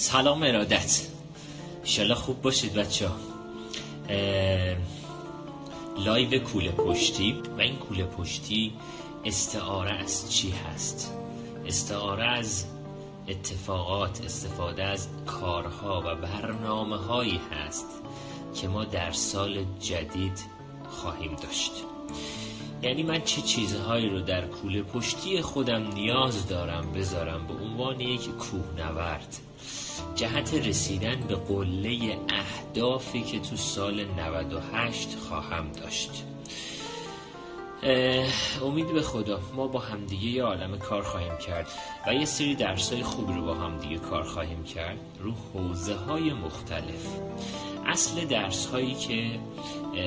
سلام ارادت. انشالله خوب باشید بچه ها. لایو کوله پشتی. و این کوله پشتی استعاره از چی هست؟ استعاره از اتفاقات استفاده از کارها و برنامه هایی هست که ما در سال جدید خواهیم داشت. یعنی من چه چیزهایی رو در کوله پشتی خودم نیاز دارم بذارم به عنوان یک کوهنورد. جهت رسیدن به قله اهدافی که تو سال 98 خواهم داشت. امید به خدا ما با همدیگه یه عالم کار خواهیم کرد و یه سری درسای خوب رو با همدیگه کار خواهیم کرد رو حوزه های مختلف. اصل درس هایی که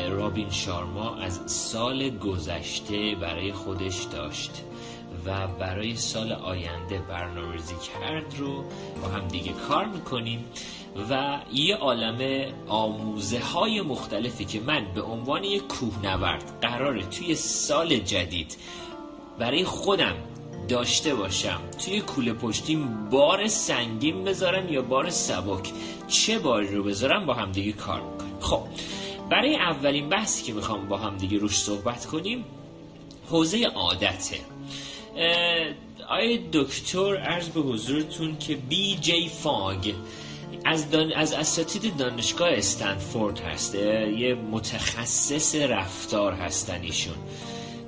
رابین شارما از سال گذشته برای خودش داشت. و برای سال آینده برنامه‌ریزی کرد رو با هم دیگه کار می‌کنیم و یه عالم آموزه های مختلفی که من به عنوان یک کوهنورد قراره توی سال جدید برای خودم داشته باشم توی کوله پشتیم بار سنگین بذارم یا بار سبک چه باری رو بذارم با هم دیگه کار می‌کنیم. خب برای اولین بحثی که می‌خوام با هم دیگه روش صحبت کنیم حوزه عادته. آیا دکتر عرض به حضورتون که بی جی فاگ از, دان... از اساتید دانشگاه استنفورد هست یه متخصص رفتار هستن ایشون.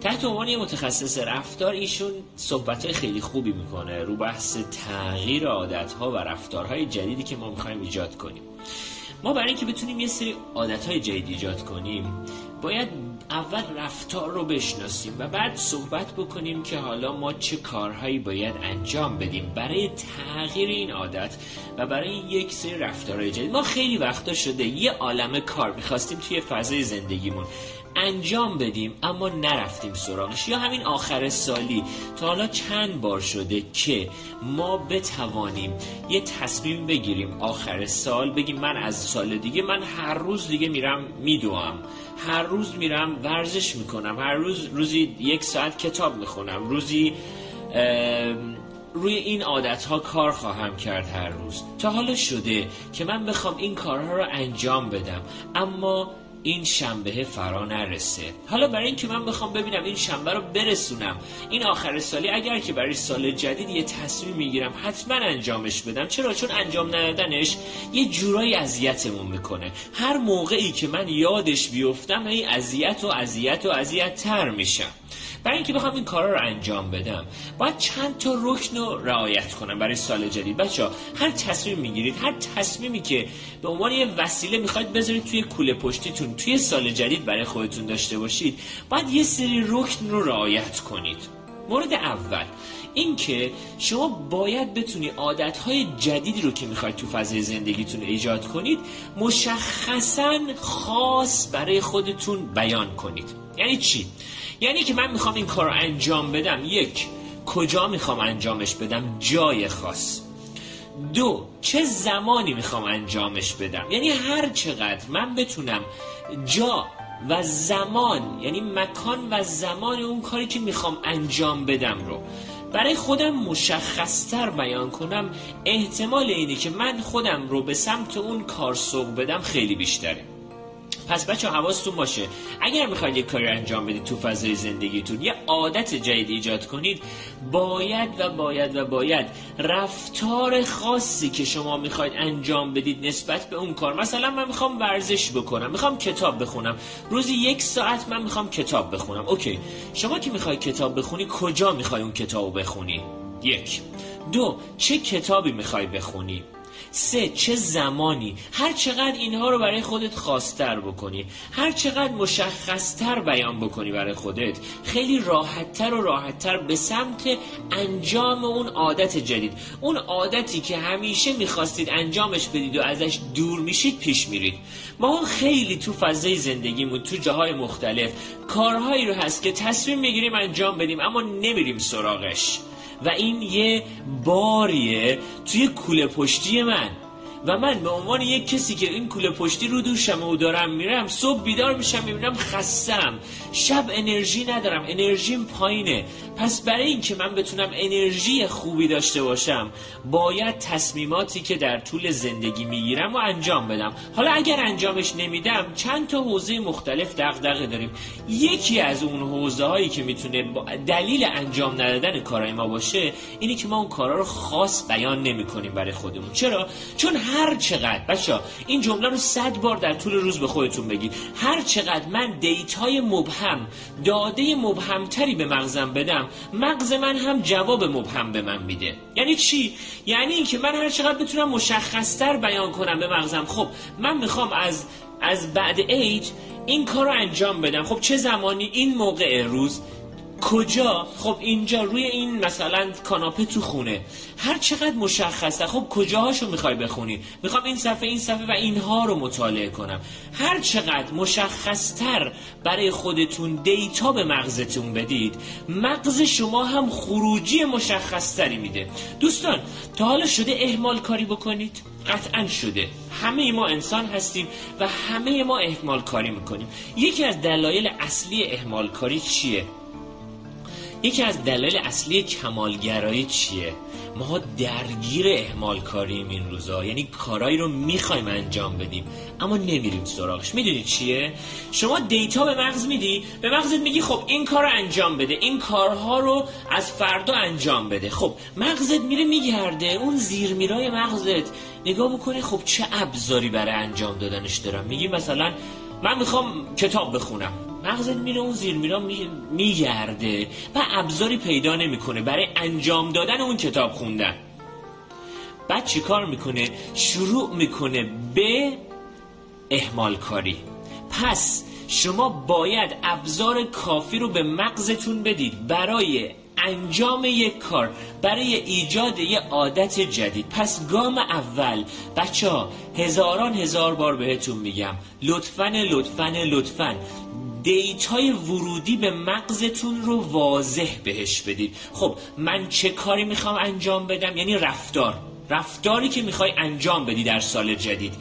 تحت عنوان یه متخصص رفتار ایشون صحبت خیلی خوبی می‌کنه رو بحث تغییر عادت ها و رفتارهای جدیدی که ما می‌خوایم ایجاد کنیم. ما برای اینکه بتونیم یه سری عادت های جدید ایجاد کنیم باید اول رفتار رو بشناسیم و بعد صحبت بکنیم که حالا ما چه کارهایی باید انجام بدیم برای تغییر این عادت و برای یک سری رفتارهای جدید. ما خیلی وقتا شده یه عالم کار می‌خواستیم توی فضای زندگیمون. انجام بدیم اما نرفتیم سراغش. یا همین آخر سالی. تا حالا چند بار شده که ما بتوانیم یه تصمیم بگیریم آخر سال. بگیم من از سال دیگه من هر روز دیگه میرم میدوام. هر روز میرم ورزش می‌کنم. هر روز روزی یک ساعت کتاب می‌خونم. روزی روی این عادت ها کار خواهم کرد هر روز. تا حالا شده که من بخوام این کارها رو انجام بدم. اما این شنبه فرا نرسه. حالا برای اینکه من بخوام ببینم این شنبه رو برسونم. این آخر سالی اگر که برای سال جدید یه تصمیم می‌گیرم حتما انجامش بدم. چرا؟ چون انجام ندادنش یه جورایی اذیتمون می‌کنه. هر موقعی که من یادش بیفتم این اذیت و اذیت و اذیت تر میشم. برای اینکه بخوام این کارا رو انجام بدم باید چند تا رکن رو رعایت کنم برای سال جدید. بچه هر تصمیم می‌گیرید هر تصمیمی که به عنوان یه وسیله می‌خواید بذارید توی کوله پشتیتون توی سال جدید برای خودتون داشته باشید باید یه سری رکن رو رعایت کنید. مورد اول اینکه شما باید بتونی عادتهای جدیدی رو که می‌خواید تو فضای زندگیتون ایجاد کنید مشخصا خاص برای خودتون بیان کنید. یعنی چی؟ یعنی که من می‌خوام این کار انجام بدم یک کجا می‌خوام انجامش بدم؟ جای خاص. دو چه زمانی می‌خوام انجامش بدم؟ یعنی هر چقدر من بتونم جا و زمان یعنی مکان و زمان اون کاری که می‌خوام انجام بدم رو برای خودم مشخصتر بیان کنم احتمال اینه که من خودم رو به سمت اون کار سوق بدم خیلی بیشتره. پس بچه حواستون باشه. اگر می‌خواید یک کاری انجام بدید تو فضای زندگیتون یه عادت جدید ایجاد کنید باید و باید و باید رفتار خاصی که شما می‌خواید انجام بدید نسبت به اون کار. مثلا من می‌خوام ورزش بکنم می‌خوام کتاب بخونم. روزی یک ساعت من می‌خوام کتاب بخونم. اوکی. شما که می‌خوای کتاب بخونی کجا می‌خوای اون کتاب بخونی؟ یک. دو. چه کتابی می‌خوای بخونی؟ سه چه زمانی؟ هر چقدر اینها رو برای خودت خواستر بکنی هر چقدر مشخصتر بیان بکنی برای خودت خیلی راحتتر و راحتتر به سمت انجام اون عادت جدید. اون عادتی که همیشه می‌خواستید انجامش بدید و ازش دور میشید پیش میرید. ما خیلی تو فضای زندگیمون تو جاهای مختلف کارهایی رو هست که تصمیم می‌گیریم انجام بدیم اما نمیریم سراغش. و این یه باریه توی کوله پشتی من. و من به عنوان یک کسی که این کوله پشتی رو دوشم و دارم میرم صبح بیدار میشم می‌بینم خستم شب انرژی ندارم انرژیم پایینه. پس برای اینکه من بتونم انرژی خوبی داشته باشم باید تصمیماتی که در طول زندگی می‌گیرم و انجام بدم. حالا اگر انجامش نمیدم چند تا حوزه مختلف دغدغه داریم. یکی از اون حوزه هایی که می‌تونه دلیل انجام ندادن کارهای ما باشه اینه که ما اون کارا رو خاص بیان نمی کنیم برای خودمون. چرا؟ چون هر چقدر بچا این جمله رو صد بار در طول روز به خودتون بگید. هر چقدر من دیتای مبهم داده مبهمتری به مغزم بدم مغز من هم جواب مبهم به من میده. یعنی چی؟ یعنی اینکه من هر چقدر بتونم مشخصتر بیان کنم به مغزم. خب من می‌خوام از از بعد عید این کار رو انجام بدم. خب چه زمانی؟ این موقع روز. کجا؟ خب اینجا روی این مثلا کاناپه تو خونه. هر چقدر مشخصه. خب کجاهاشو می‌خوای بخونی؟ می‌خوام این صفحه این صفحه و اینها رو مطالعه کنم. هر چقدر مشخصتر برای خودتون دیتا به مغزتون بدید مغز شما هم خروجی مشخصتری میده. دوستان تا حالا شده اهمال کاری بکنید؟ قطعا شده. همه ما انسان هستیم و همه ما اهمال کاری می‌کنیم. یکی از دلایل اصلی اهمال کاری چیه؟ یکی از دلایل اصلی کمالگرایی چیه؟ ما درگیر احمال کاریم این روزا یعنی کارایی رو می‌خوایم انجام بدیم اما نمیریم سراغش. می‌دونی چیه؟ شما دیتا به مغز میدی به مغزت میگی خب این کار رو انجام بده این کارها رو از فردا انجام بده. خب مغزت میره میگرده اون زیر میرای مغزت. نگاه بکنه خب چه ابزاری برای انجام دادنش دارم؟ میگی مثلا من می‌خوام کتاب بخونم. مغزت میره اون زیر میرا میگرده و ابزاری پیدا نمی‌کنه. برای انجام دادن اون کتاب خوندن. بعد چی کار می‌کنه؟ شروع می‌کنه به اهمال کاری پس شما باید ابزار کافی رو به مغزتون بدید برای انجام یک کار برای ایجاد یک عادت جدید. پس گام اول بچه ها هزاران هزار بار بهتون میگم. لطفا لطفا لطفا. data ی ورودی به مغزتون رو واضح بهش بدید. خب من چه کاری می‌خوام انجام بدم؟ یعنی رفتار. رفتاری که می‌خوای انجام بدی در سال جدید.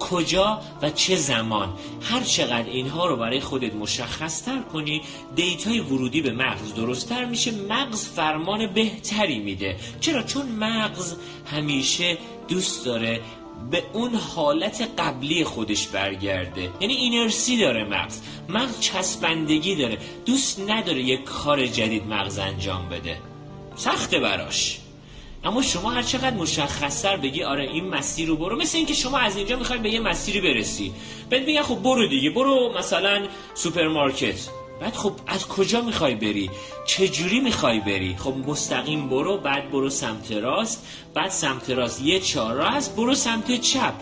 کجا و چه زمان؟ هر چقدر اینها رو برای خودت مشخص تر کنی دیتای ورودی به مغز درستتر میشه مغز فرمان بهتری میده. چرا؟ چون مغز همیشه دوست داره به اون حالت قبلی خودش برگرده. یعنی اینرسی داره مغز. مغز چسبندگی داره. دوست نداره یک کار جدید مغز انجام بده. سخته براش. اما شما هر چقدر مشخصتر بگی آره این مسیر رو برو. مثل اینکه شما از اینجا می‌خوای به یه مسیری برسی. بعد میگن خب برو دیگه. برو مثلا سوپرمارکت. بعد خب از کجا می‌خوای بری؟ چه جوری می‌خوای بری؟ خب مستقیم برو بعد برو سمت راست بعد سمت راست یه چهارراه هست برو سمت چپ.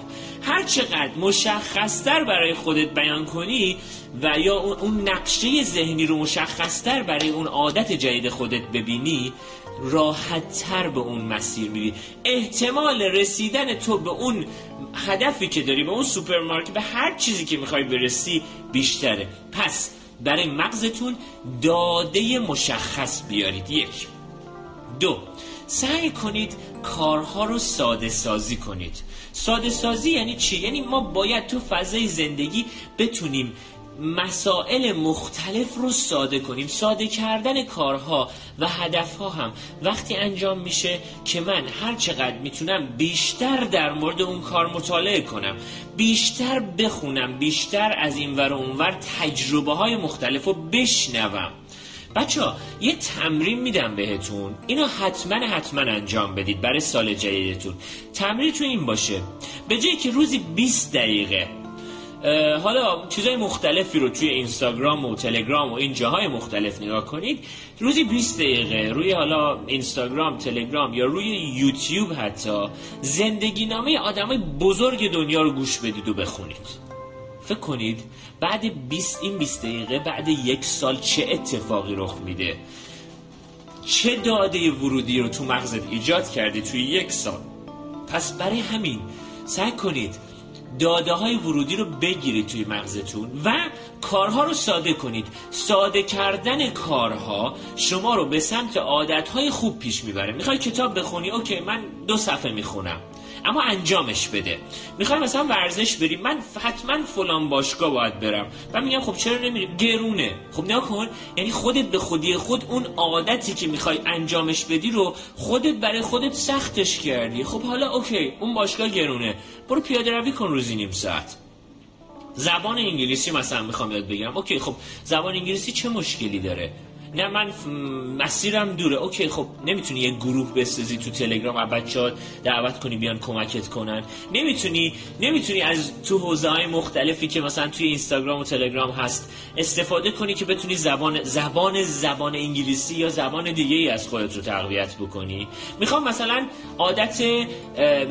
هر چقدر مشخصتر برای خودت بیان کنی و یا اون نقشه ذهنی رو مشخصتر برای اون عادت جدید خودت ببینی راحت تر به اون مسیر میری. احتمال رسیدن تو به اون هدفی که داری به اون سوپرمارکت به هر چیزی که می‌خوای برسی بیشتره. پس برای مغزتون داده مشخص بیارید. یک. دو. سعی کنید کارها رو ساده سازی کنید. ساده سازی یعنی چی؟ یعنی ما باید تو فضای زندگی بتونیم مسائل مختلف رو ساده کنیم. ساده کردن کارها و هدفها هم وقتی انجام میشه که من هر چقدر می‌تونم بیشتر در مورد اون کار مطالعه کنم بیشتر بخونم بیشتر از این ور و اونور تجربه های مختلف رو بشنوم. بچه ها یه تمرین میدم بهتون. اینو حتما حتما انجام بدید برای سال جدیدتون. تمرین این باشه. به جایی که روزی 20 دقیقه حالا چیزای مختلفی رو توی اینستاگرام و تلگرام و این جاهای مختلف نگاه کنید. روزی 20 دقیقه روی حالا اینستاگرام تلگرام یا روی یوتیوب حتی زندگی نامه آدمای بزرگ دنیا رو گوش بدید و بخونید. فکر کنید بعد 20 این 20 دقیقه بعد یک سال چه اتفاقی رخ میده؟ چه داده ورودی رو تو مغزت ایجاد کردی توی یک سال؟ پس برای همین سعی کنید داده های ورودی رو بگیرید توی مغزتون و کارها رو ساده کنید. ساده کردن کارها شما رو به سمت عادت های خوب پیش می‌بره. می‌خوای کتاب بخونی؟ اوکی من دو صفحه می‌خونم. اما انجامش بده. می‌خوای مثلا ورزش بریم من حتما فلان باشگاه باید برم. و میگم خب چرا نمیریم گرونه. خب نیا کن. یعنی خودت به خودی خود اون عادتی که می‌خوای انجامش بدی رو خودت برای خودت سختش کردی. خب حالا اوکی اون باشگاه گرونه. برو پیاده روی کن روزی نیم ساعت. زبان انگلیسی مثلا می‌خوام یاد بگیرم. okay خب زبان انگلیسی چه مشکلی داره؟ نه من مسیرم دوره. okay خب نمی‌تونی یه گروه بسازی تو تلگرام و بچه ها دعوت کنی بیان کمکت کنن. نمی‌تونی نمی‌تونی از تو حوزه های مختلفی که مثلا توی اینستاگرام و تلگرام هست استفاده کنی که بتونی زبان زبان زبان انگلیسی یا زبان دیگه ای از خودت رو تقویت بکنی. می‌خوام مثلا عادت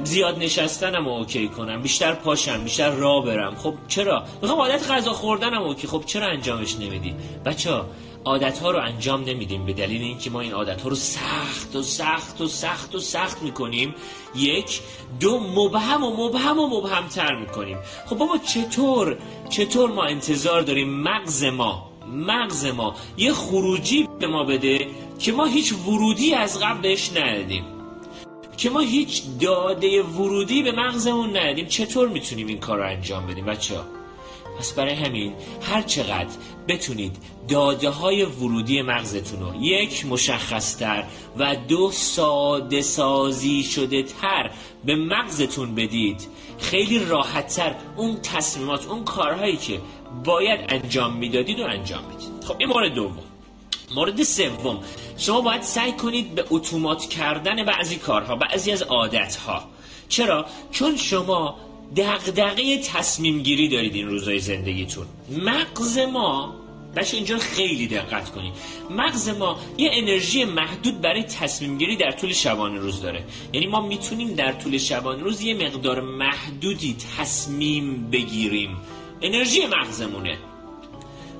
زیاد نشستنم اوکی کنم بیشتر پاشم بیشتر راه برم. خب چرا؟ می‌خوام عادت غذا خوردنم اوکی. خب چرا انجامش نمیدی؟ بچه عادت ها رو انجام نمیدیم به دلیل اینکه ما این عادت ها رو سخت و سخت و سخت و سخت می‌کنیم. یک دو مبهم و مبهم و مبهم تر می‌کنیم. خب بابا چطور؟ چطور ما انتظار داریم مغز ما مغز ما یه خروجی به ما بده که ما هیچ ورودی از قبل بهش ندادیم؟ که ما هیچ داده ورودی به مغزمون ندادیم؟ چطور می‌تونیم این کار رو انجام بدیم بچه ها پس برای همین هر چقدر بتونید داده های ورودی مغزتون رو یک مشخصتر و دو ساده سازی شده تر به مغزتون بدید خیلی راحتتر اون تصمیمات اون کارهایی که باید انجام می‌دادید و انجام می‌دید خب این مورد دوم. مورد سوم. شما باید سعی کنید به اتومات کردن بعضی کارها بعضی از عادتها. چرا؟ چون شما دغدغه تصمیم گیری دارید این روزای زندگیتون. مغز ما بچه اینجا خیلی دقت کنید. مغز ما یه انرژی محدود برای تصمیم گیری در طول شبانه روز داره. یعنی ما می‌تونیم در طول شبانه روز یه مقدار محدودی تصمیم بگیریم. انرژی مغزمونه.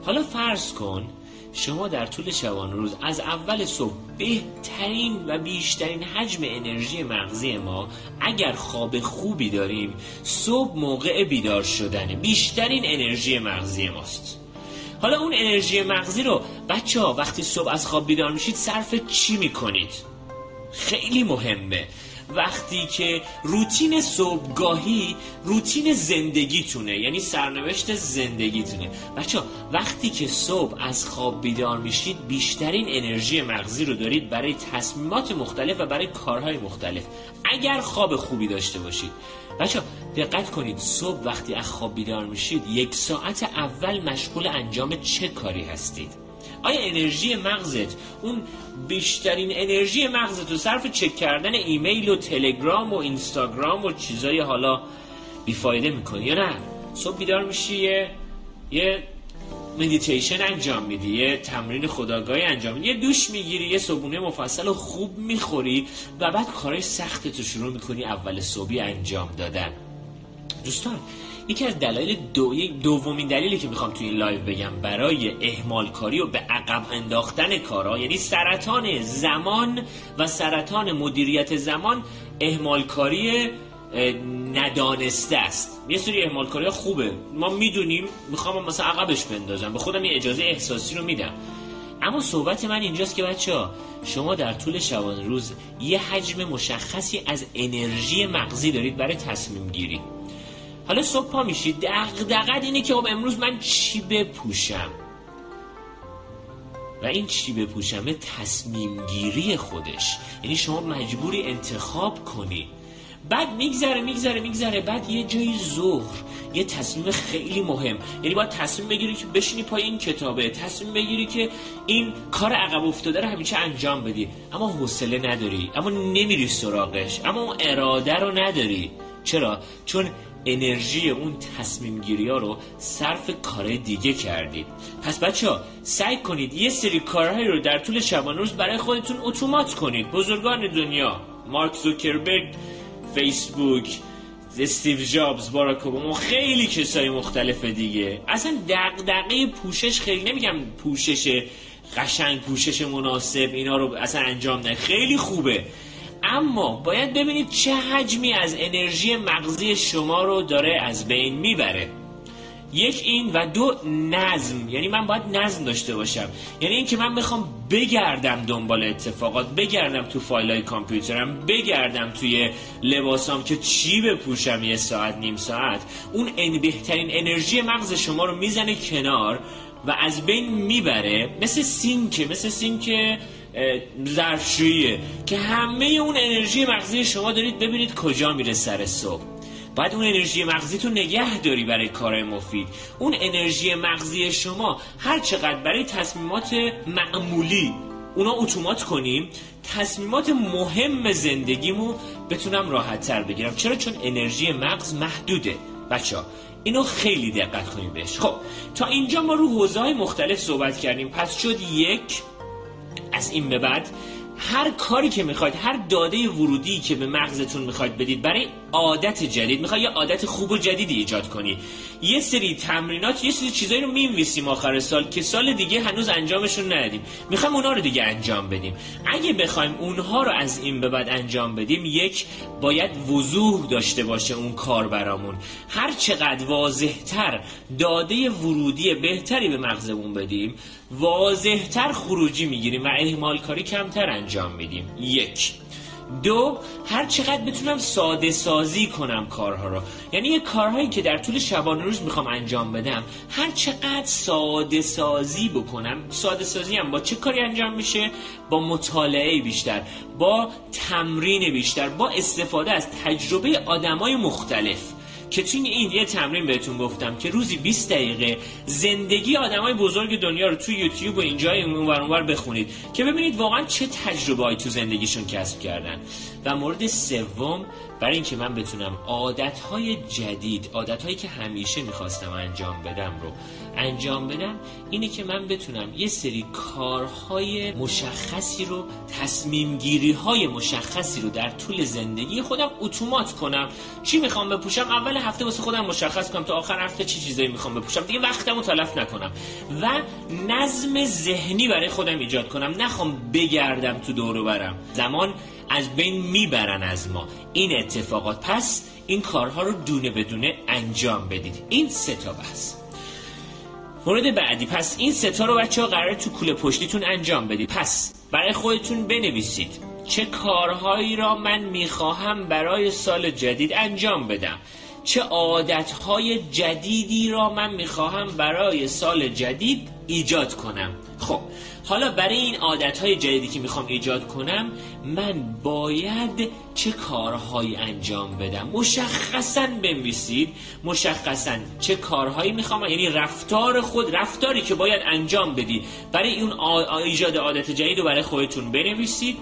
حالا فرض کن شما در طول شبانه روز از اول صبح بهترین و بیشترین حجم انرژی مغزی ما اگر خواب خوبی داریم صبح موقع بیدار شدنه بیشترین انرژی مغزی ماست حالا اون انرژی مغزی رو بچه ها وقتی صبح از خواب بیدار میشید صرف چی می‌کنید؟ خیلی مهمه وقتی که روتین صبحگاهی روتین زندگیتونه یعنی سرنوشت زندگیتونه. بچه وقتی که صبح از خواب بیدار میشید بیشترین انرژی مغزی رو دارید برای تصمیمات مختلف و برای کارهای مختلف. اگر خواب خوبی داشته باشید. بچه دقت کنید صبح وقتی از خواب بیدار میشید یک ساعت اول مشغول انجام چه کاری هستید؟ آیا انرژی مغزت اون بیشترین انرژی مغزت رو صرف چک کردن ایمیل و تلگرام و اینستاگرام و چیزای حالا بیفایده می‌کنی یا نه؟ صبح بیدار میشی یه یه مدیتیشن انجام میدی یه تمرین خودآگاهی انجام میدی یه دوش می‌گیری یه صبونه مفصل و خوب می‌خوری و بعد کارهای سختت رو شروع می‌کنی اول صبحی انجام دادن. دوستان یکی از دلایل دو... دومین دلیلی که می‌خوام توی این live بگم برای اهمال کاری و به عقب انداختن کارا یعنی سرطان زمان و سرطان مدیریت زمان اهمال کاری ندانسته است. یه سری اهمال کاری خوبه. ما می‌دونیم می‌خوام مثلا عقبش بندازم. به خودم یه اجازه احساسی رو میدم. اما صحبت من اینجاست که بچه ها شما در طول شبانه روز یه حجم مشخصی از انرژی مغزی دارید برای تصمیم گیری. حالا صبح پا میشی. دقدقت اینه که خب امروز من چی بپوشم؟ و این چی بپوشم تصمیم گیری خودش. یعنی شما مجبوری انتخاب کنی. بعد میگذره میگذره میگذره. بعد یه جایی ظهر. یه تصمیم خیلی مهم. یعنی باید تصمیم بگیری که بشینی پای این کتابه. تصمیم بگیری که این کار عقب افتاده رو همیشه انجام بدی. اما حوصله نداری. اما نمیری سراغش. اما اراده رو نداری. چرا؟ چون انرژی اون تصمیم گیری ها رو صرف کار دیگه کردید. پس بچه ها سعی کنید یه سری کارهایی رو در طول شبانه روز برای خودتون اتومات کنید. بزرگان دنیا مارک زوکربرگ فیسبوک استیو جابز باراک اوباما خیلی کسای مختلف دیگه. اصلا دغدغه پوشش خیلی نمیگم پوشش قشنگ پوشش مناسب اینا رو اصلا انجام نه خیلی خوبه. اما باید ببینید چه حجمی از انرژی مغزی شما رو داره از بین می‌بره. یک این و دو نظم. یعنی من باید نظم داشته باشم. یعنی اینکه من می‌خوام بگردم دنبال اتفاقات بگردم تو فایل های کامپیوترم بگردم توی لباسام که چی بپوشم یه ساعت نیم ساعت. اون ان بهترین انرژی مغز شما رو می‌زنه کنار و از بین می‌بره. مثل سینکه مثل سینک ظرفشوییه. که همه اون انرژی مغزی شما دارید ببینید کجا میره سر صبح. باید اون انرژی مغزی تو نگه داری برای کار مفید. اون انرژی مغزی شما هر چقدر برای تصمیمات معمولی اونا اتومات کنیم تصمیمات مهم زندگیمو بتونم راحت تر بگیرم. چرا؟ چون انرژی مغز محدوده. بچه ها اینو خیلی دقت کنیم بهش. خب تا اینجا ما رو حوزه های مختلف صحبت کردیم. پس شد یک از این به بعد هر کاری که می‌خواید هر داده ورودی که به مغزتون می‌خواید بدید برای عادت جدید می‌خوای یه عادت خوب و جدیدی ایجاد کنی. یه سری تمرینات یه سری چیزایی رو میمیسیم آخر سال که سال دیگه هنوز انجامشون ندادیم. می‌خوایم اونا رو دیگه انجام بدیم. اگه بخوایم اونها رو از این به بعد انجام بدیم یک باید وضوح داشته باشه اون کار برامون. هر چقدر واضحتر داده ورودی بهتری به مغزمون بدیم واضحتر خروجی می‌گیریم و اهمال کاری کمتر انجام میدیم. یک. دو هر چقدر بتونم ساده سازی کنم کارها رو. یعنی یه کارهایی که در طول شبانه روز می‌خوام انجام بدم هر چقدر ساده سازی بکنم ساده سازی هم با چه کاری انجام میشه؟ با مطالعه بیشتر با تمرین بیشتر با استفاده از تجربه آدمای مختلف. که توی این یه تمرین بهتون گفتم که روزی 20 دقیقه زندگی آدمای بزرگ دنیا رو توی یوتیوب و اینجای اونور اونور بخونید که ببینید واقعا چه تجربه تو زندگیشون کسب کردن. و مورد سوم برای اینکه من بتونم عادتهای جدید عادتهایی که همیشه می‌خواستم انجام بدم رو انجام بدم اینه که من بتونم یه سری کارهای مشخصی رو تصمیم گیری های مشخصی رو در طول زندگی خودم اتومات کنم. چی می‌خوام بپوشم؟ اول هفته واسه خودم مشخص کنم تا آخر هفته چی چیزایی می‌خوام بپوشم. دیگه وقتمو تلف نکنم و نظم ذهنی برای خودم ایجاد کنم. نخوام بگردم تو دورو برم. زمان از بین می‌برن از ما. این اتفاقات. پس این کارها رو دونه بدونه انجام بدید. این سه تا بحث. مورد بعدی. پس این ستا رو بچه ها قرار تو کوله پشتیتون انجام بدید پس برای خودتون بنویسید. چه کارهایی را من می‌خواهم برای سال جدید انجام بدم؟ چه عادتهای جدیدی را من می‌خواهم برای سال جدید ایجاد کنم؟ خب حالا برای این عادتهای جدیدی که می‌خوام ایجاد کنم من باید چه کارهایی انجام بدم؟ مشخصا بنویسید. مشخصا چه کارهایی می‌خوام؟ یعنی رفتار خود رفتاری که باید انجام بدی. برای اون ایجاد عادت جدید رو برای خودتون بنویسید.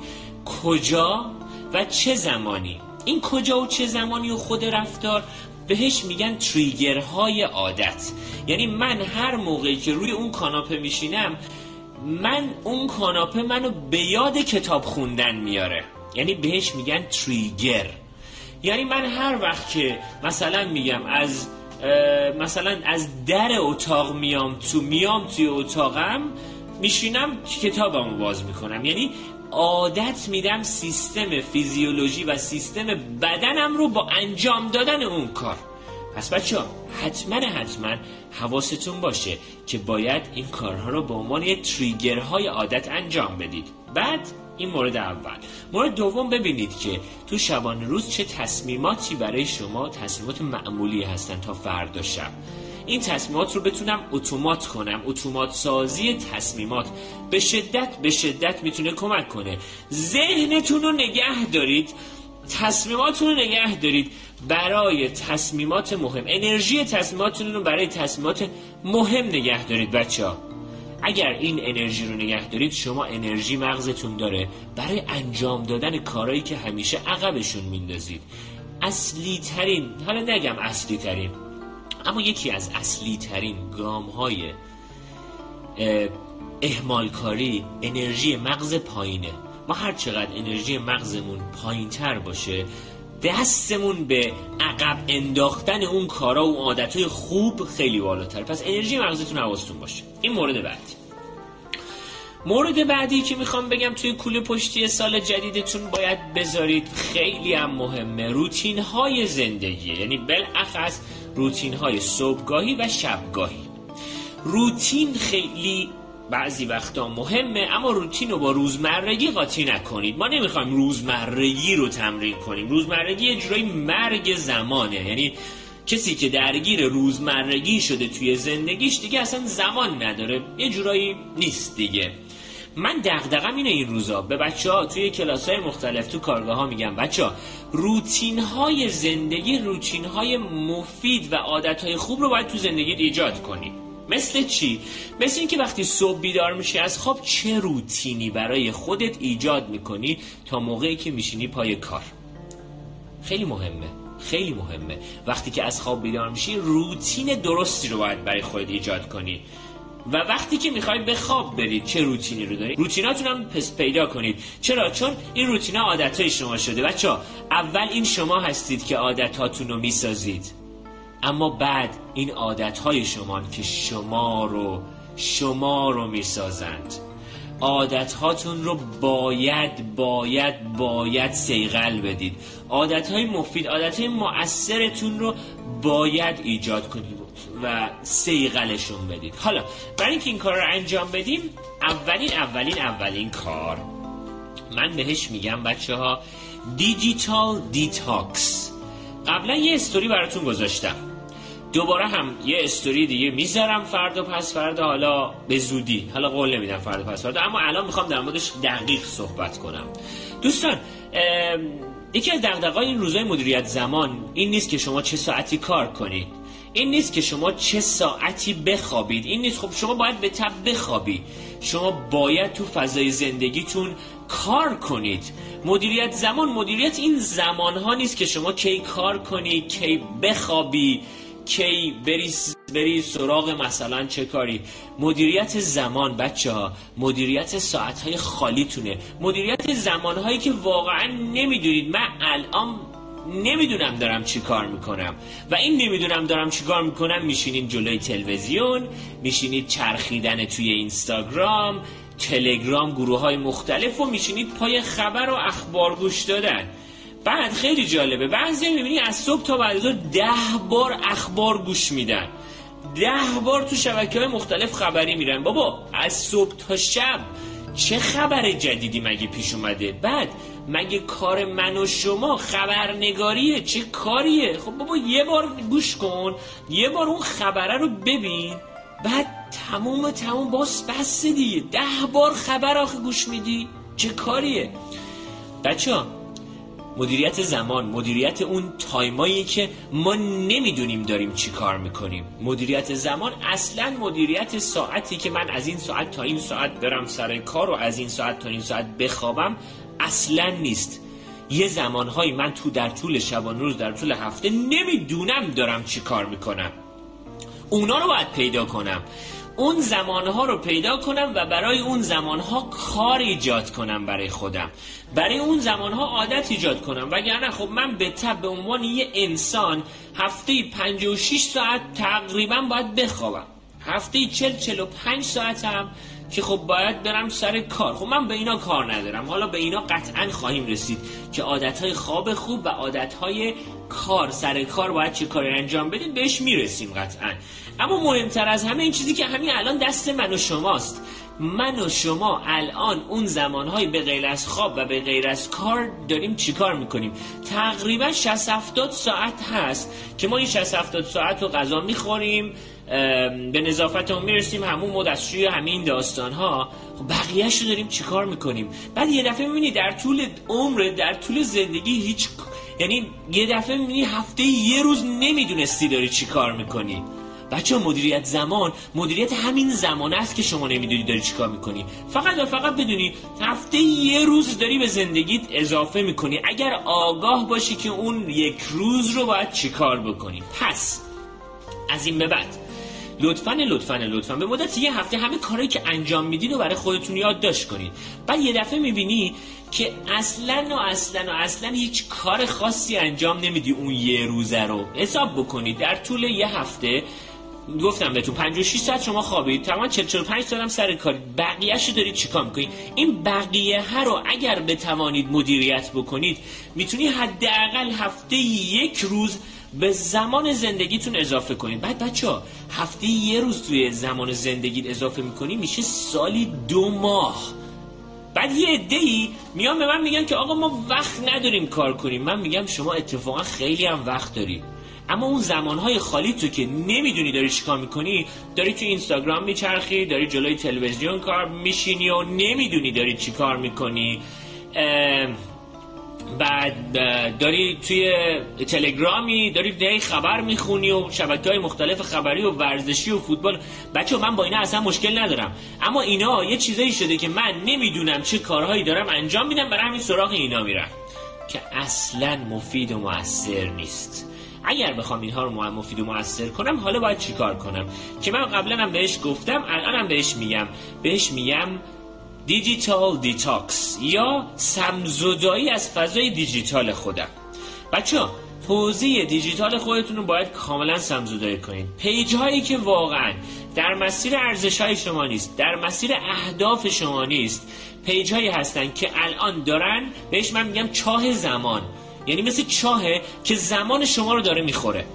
کجا و چه زمانی؟ این کجا و چه زمانی و خود رفتار؟ بهش میگن تریگرهای عادت. یعنی من هر موقعی که روی اون کاناپه میشینم من اون کاناپه منو به یاد کتاب خوندن میاره. یعنی بهش میگن تریگر. یعنی من هر وقت که مثلا میگم از مثلا از در اتاق میام تو میام توی اتاقم میشینم کتابمو باز می‌کنم. یعنی عادت میدم سیستم فیزیولوژی و سیستم بدنم رو با انجام دادن اون کار. پس بچه ها حتما حتما حواستون باشه که باید این کارها رو به عنوان یه تریگرهای عادت انجام بدید. بعد این مورد اول. مورد دوم ببینید که تو شبانه روز چه تصمیماتی برای شما تصمیمات معمولی هستن تا فردا شب. این تصمیمات رو بتونم اتومات کنم. اتومات سازی تصمیمات به شدت به شدت می‌تونه کمک کنه. ذهنتون رو نگه دارید. تصمیماتتون رو نگه دارید. برای تصمیمات مهم. انرژی تصمیماتتون رو برای تصمیمات مهم نگه دارید بچه ها اگر این انرژی رو نگه دارید شما انرژی مغزتون داره. برای انجام دادن کارهایی که همیشه عقبشون میندازید. اصلی ترین حالا نگم اصلی ترین اما یکی از اصلی ترین گام های اهمالکاری انرژی مغز پایینه. ما هر چقدر انرژی مغزمون پایین تر باشه دستمون به عقب انداختن اون کارا و عادتهای خوب خیلی بالاتر. پس انرژی مغزتون حواستون باشه. این مورد بعد مورد بعدی که می‌خوام بگم توی کوله پشتی سال جدیدتون باید بذارید خیلی هم مهمه روتین های زندگی. یعنی بالاخص روتین های صبحگاهی و شبگاهی. روتین خیلی بعضی وقتا مهمه اما روتین رو با روزمرگی قاطی نکنید. ما نمی‌خوایم روزمرگی رو تمرین کنیم. روزمرگی یه جورایی مرگ زمانه. یعنی کسی که درگیر روزمرگی شده توی زندگیش دیگه اصلا زمان نداره. یه جورایی نیست دیگه. من دغدغم اینه این روزا. به بچه ها توی کلاس های مختلف تو کارگاه ها میگم بچه ها روتین های زندگی روتین های مفید و عادت های خوب رو باید تو زندگی ایجاد کنید مثل چی؟ مثل اینکه وقتی صبح بیدار میشی از خواب چه روتینی برای خودت ایجاد می‌کنی تا موقعی که میشینی پای کار؟ خیلی مهمه خیلی مهمه. وقتی که از خواب بیدار میشی روتین درستی رو باید برای خودت ایجاد کنی. و وقتی که می‌خواید به خواب برید چه روتینی رو دارید روتیناتون هم پس پیدا کنید. چرا؟ چون این روتینا عادت شما شده. بچه اول این شما هستید که عادت رو می‌سازید. اما بعد این عادت های شما که شما رو شما رو می‌سازند. عادت هاتون رو باید باید باید سیغل بدید. عادت های مفید عادت های مؤثرتون رو باید ایجاد کنید و سیغلشون بدید. حالا برای اینکه این کار رو انجام بدیم اولین اولین اولین کار. من بهش میگم بچه ها digital detox. قبلا یه استوری براتون گذاشتم. دوباره هم یه استوری دیگه می‌ذارم فردا پس فردا حالا به زودی. حالا قول نمیدم فردا پس فردا اما الان می‌خوام در موردش دقیق صحبت کنم. دوستان یکی از دغدغه‌های این روزای مدیریت زمان این نیست که شما چه ساعتی کار کنید. این نیست که شما چه ساعتی بخوابید. این نیست خب شما باید به تب بخوابید شما باید تو فضای زندگیتون کار کنید. مدیریت زمان مدیریت این زمان ها نیست که شما کی کار کنی کی بخوابی کی بری بری سراغ مثلا چه کاری. مدیریت زمان بچه ها مدیریت ساعت های خالیتونه. مدیریت زمان هایی که واقعا نمی‌دونید. من الان نمی‌دونم دارم چی کار می‌کنم. و این نمی‌دونم دارم چی کار می‌کنم میشینید جلوی تلویزیون میشینید چرخیدن توی اینستاگرام تلگرام گروه های مختلف و میشینید پای خبر و اخبار گوش دادن. بعد خیلی جالبه بعضی می‌بینی از صبح تا بعد از ده بار اخبار گوش میدن. ده بار تو شبکه های مختلف خبری میرن. بابا از صبح تا شب چه خبر جدیدی مگه پیش اومده؟ بعد مگه کار من و شما خبرنگاریه؟ چه کاریه؟ خب بابا یه بار گوش کن یه بار اون خبره رو ببین. بعد تموم تموم باس بس دیگه. ده بار خبر آخه گوش میدی. چه کاریه؟ بچه ها مدیریت زمان مدیریت اون تایمایی که ما نمی‌دونیم داریم چی کار می‌کنیم. مدیریت زمان اصلا مدیریت ساعتی که من از این ساعت تا این ساعت برم سر کار و از این ساعت تا این ساعت بخوابم اصلا نیست. یه زمانهایی من تو در طول شبان روز در طول هفته نمی‌دونم دارم چی کار می‌کنم. اونا رو باید پیدا کنم. اون زمانها رو پیدا کنم و برای اون زمانها کار ایجاد کنم برای خودم. برای اون زمانها عادت ایجاد کنم. وگرنه خب من به تب به عنوان یه انسان هفته 56 ساعت تقریبا باید بخوابم. هفته 40 45 ساعت هم که خب باید برم سر کار. خب من به اینا کار ندارم. حالا به اینا قطعا خواهیم رسید که عادتهای خواب خوب و عادتهای کار سر کار باید چه کاری انجام بدیم بهش می‌رسیم قطعا. اما مهمتر از همه این چیزی که همین الان دست من و شماست. من و شما الان اون زمانهای به غیر از خواب و به غیر از کار داریم چیکار می‌کنیم؟ تقریبا 60 70 ساعت هست که ما این 60 70 ساعت رو غذا می‌خوریم. به نظافت هم می‌رسیم همون مدستشوی همین داستان ها خب بقیهش رو داریم چیکار می‌کنیم؟ بعد یه دفعه می‌بینی در طول عمر در طول زندگی هیچ یعنی یه دفعه می‌بینی هفته یه روز نمی‌دونستی داری چیکار می‌کنی. بچه مدیریت زمان مدیریت همین زمان است که شما نمی‌دونی داری چیکار می‌کنی. فقط و فقط بدونی هفته یه روز داری به زندگیت اضافه می‌کنی. اگر آگاه باشی که اون یک روز رو باید چیکار بکنی. پس از این به بعد لطفا لطفا لطفا. به مدت یه هفته همه کارهایی که انجام میدین رو برای خودتون یادداشت کنید بعد یه دفعه می‌بینی که اصلا و اصلا و اصلا هیچ کار خاصی انجام نمیدی اون یه روزه رو. حساب بکنید. در طول یه هفته گفتم بهتون 56 ساعت شما خوابید. تمام 45 ساعت هم سر کار بقیه‌شو دارید چیکار می‌کنید؟ این بقیه ها رو اگر بتوانید مدیریت بکنید می‌تونی حداقل هفته یک روز به زمان زندگیتون اضافه کنید بعد بچه ها هفته یه روز توی زمان زندگیت اضافه می‌کنی میشه سالی دو ماه. بعد یه عده ای میان به من میگن که آقا ما وقت نداریم کار کنیم. من میگم شما اتفاقا خیلی هم وقت داری. اما اون زمانهای خالی تو که نمی‌دونی داری چیکار می‌کنی داری تو اینستاگرام میچرخی داری جلوی تلویزیون کار میشینی و نمی‌دونی داری چیکار می‌کنی. بعد داری توی تلگرامی داری دی خبر می‌خونی و شبکه های مختلف خبری و ورزشی و فوتبال. بچه ها من با اینا اصلا مشکل ندارم. اما اینا یه چیزایی شده که من نمی‌دونم چه کارهایی دارم انجام میدم برای همین سراغ اینا میرم. که اصلا مفید و موثر نیست. اگر بخوام اینها رو مفید و موثر کنم حالا باید چیکار کنم؟ که من قبلا هم بهش گفتم الانم بهش میگم. بهش میگم digital detox یا سمزدایی از فضای دیجیتال خودم. بچه ها فضای دیجیتال خودتون رو باید کاملا سمزدایی کنید پیج هایی که واقعا در مسیر ارزش های شما نیست در مسیر اهداف شما نیست پیج هایی هستن که الان دارن بهش من میگم چاه زمان. یعنی مثل چاهه که زمان شما رو داره می‌خوره.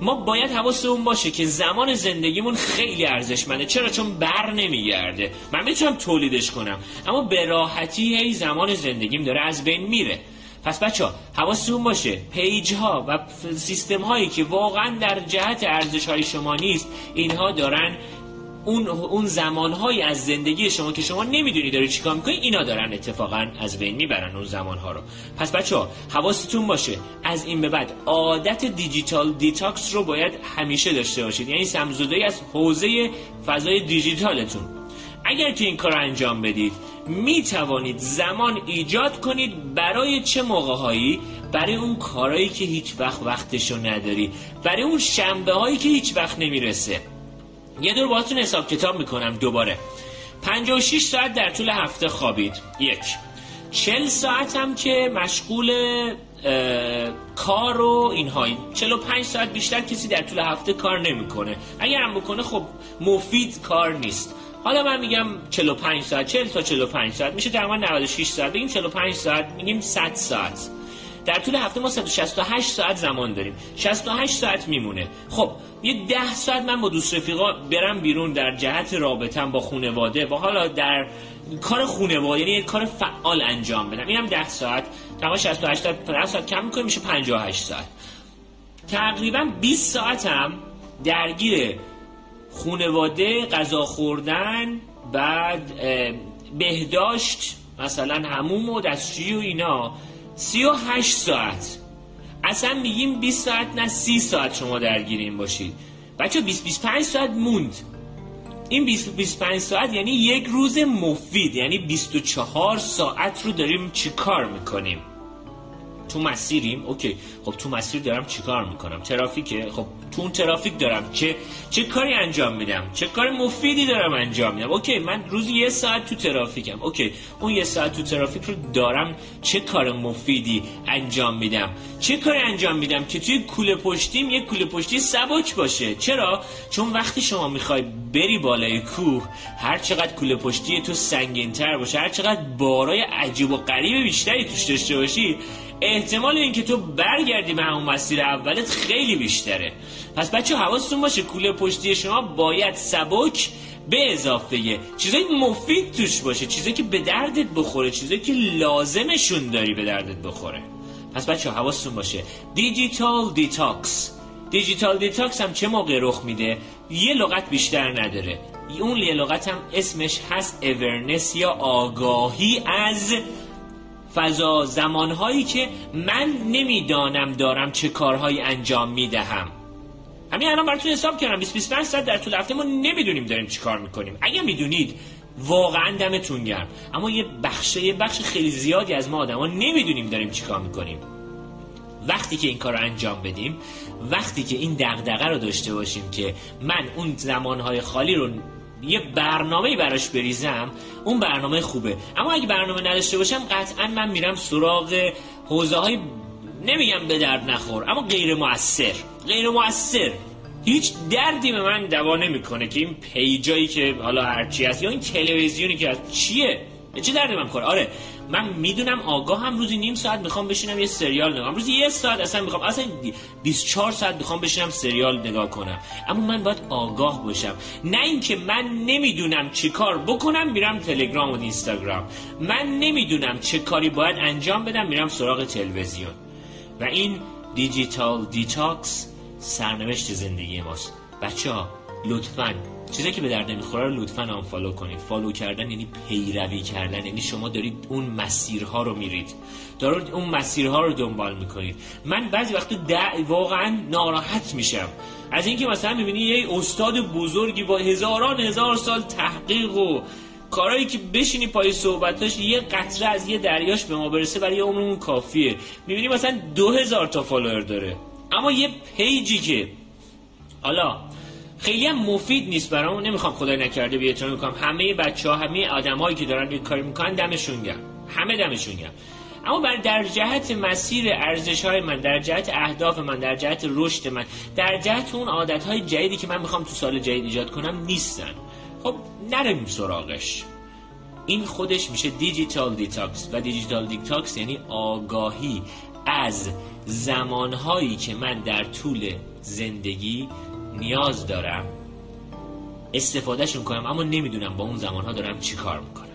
ما باید حواسمون باشه که زمان زندگیمون خیلی ارزشمنده. چرا؟ چون بر نمیگرده. من نمی‌تونم تولیدش کنم. اما به راحتی هی زمان زندگیم داره از بین میره. پس بچه ها حواستون باشه. پیج ها و سیستم هایی که واقعا در جهت ارزش های شما نیست اینها دارن اون اون زمانهایی از زندگی شما که شما نمی‌دونی داری چیکار می‌کنی اینا دارن اتفاقا از بین می‌برن اون زمانها رو. پس بچه ها حواستون باشه. از این به بعد عادت digital detox رو باید همیشه داشته باشید. یعنی سم‌زدایی از حوزه فضای دیجیتالتون. اگر که این کار انجام بدید می توانید زمان ایجاد کنید برای چه موقع هایی برای اون کارهایی که هیچ وقت وقتشو نداری. برای اون شنبه هایی که هیچ وقت نمی‌رسه. یه دور باهاتون حساب کتاب می‌کنم دوباره. 56 ساعت در طول هفته خوابید. یک. 40 ساعت هم که مشغول کار و اینها 45 ساعت بیشتر کسی در طول هفته کار نمی‌کنه. اگر هم بکنه خب مفید کار نیست. حالا من میگم 45 ساعت 40 تا 45 ساعت. میشه تقریبا 96 ساعت. بگیم 45 ساعت میگیم 100 ساعت. در طول هفته ما 168 ساعت زمان داریم. 68 ساعت میمونه. خب یه 10 ساعت من با دوست رفیقا برم بیرون در جهت رابطم با خانواده. با حالا در کار خانواده یعنی کار فعال انجام بدم. اینم 10 ساعت. تمام 68 ساعت ساعت کم می‌کنیم میشه 58 ساعت. تقریبا 20 ساعتم درگیر خانواده غذا خوردن بعد بهداشت مثلا هموم و دستشویی و اینا. سی و هشت ساعت. اصلا میگیم 20 ساعت نه سی ساعت شما درگیریم باشید. بچه 20 25 ساعت موند. این 20 25 ساعت یعنی یک روز مفید یعنی 24 ساعت رو داریم چی کار می‌کنیم؟ تو مسیریم اوکی. خب تو مسیر دارم چیکار می‌کنم؟ ترافیکه. خب تو اون ترافیک دارم. چه چه کاری انجام میدم؟ چه کار مفیدی دارم انجام میدم؟ okay من روزی یه ساعت تو ترافیکم. okay اون یه ساعت تو ترافیک رو دارم چه کار مفیدی انجام میدم؟ چه کاری انجام میدم که توی کوله پشتیم یه کوله پشتی سبک باشه؟ چرا؟ چون وقتی شما می‌خوای بری بالای کوه هر چقدر کوله پشتی تو سنگین تر باشه هر چقدر بارای عجیب و غریب بیشتری توش داشته باشی احتمال اینکه تو برگردی به همون مسیر اولت خیلی بیشتره. پس بچه حواستون باشه کوله پشتی شما باید سبک به اضافه چیزای مفید توش باشه چیزایی که به دردت بخوره چیزایی که لازمشون داری به دردت بخوره. پس بچه حواستون باشه. digital detox. digital detox هم چه موقع رخ میده؟ یه لغت بیشتر نداره. اون یه لغت هم اسمش هست awareness یا آگاهی از فضا زمانهایی که من نمی‌دانم دارم چه کارهایی انجام می‌دهم. همین الان براتون حساب کردم. 20 25 ساعت در طول هفته ما نمی‌دونیم داریم چی کار می‌کنیم. اگه می‌دونید واقعا دمتون گرم. اما یه بخش یه بخش خیلی زیادی از ما آدما نمی‌دونیم داریم چی کار می‌کنیم. وقتی که این کار رو انجام بدیم وقتی که این دغدغه رو داشته باشیم که من اون زمانهای خالی رو یه برنامه براش بریزم اون برنامه خوبه. اما اگه برنامه نداشته باشم قطعا من میرم سراغ حوزه های نمیگم به درد نخور اما غیر موثر غیر موثر هیچ دردی به من دوا نمی‌کنه که این پیجایی که حالا هرچی هست یا این تلویزیونی که هست چیه؟ چه دردی من کنه آره من می‌دونم آگاه هم روزی نیم ساعت می‌خوام بشینم یه سریال نگاه روزی یه ساعت اصلا می‌خوام اصلا 24 ساعت می‌خوام بشینم سریال نگاه کنم. اما من باید آگاه باشم. نه اینکه من نمی‌دونم چه کار بکنم میرم تلگرام و اینستاگرام. من نمی‌دونم چه کاری باید انجام بدم میرم سراغ تلویزیون. و این digital detox سرنوشت زندگی ماست. بچه لطفاً. چیزی که به درد نمی‌خوره رو لطفا unfollow کنید. follow کردن یعنی پیروی کردن. یعنی شما دارید اون مسیرها رو میرید. دارید اون مسیرها رو دنبال می‌کنید. من بعضی وقت واقعا ناراحت میشم. از اینکه مثلا می‌بینی یه استاد بزرگی با هزاران هزار سال تحقیق و کارهایی که بشینی پای صحبتاش یه قطره از یه دریاش به ما برسه برای عمرمون کافیه. می‌بینی مثلا دو هزار تا follower داره. اما یه پیجی که حالا خیلی هم مفید نیست برامون نمی‌خوام خدای نکرده بی‌احترامی کنم. همه بچه ها همه آدمایی که دارن این کاری می‌کنن دمشون گرم. همه دمشون گرم. اما بر در جهت مسیر ارزش های من در جهت اهداف من در جهت رشد من در جهت اون عادت های جدیدی که من می‌خوام تو سال جدید ایجاد کنم نیستن. خب نریم سراغش. این خودش میشه digital detox. و digital detox یعنی آگاهی از زمانهایی که من در طول زندگی نیاز دارم. استفادهشون کنم اما نمی‌دونم با اون زمانها دارم چی کار می‌کنم.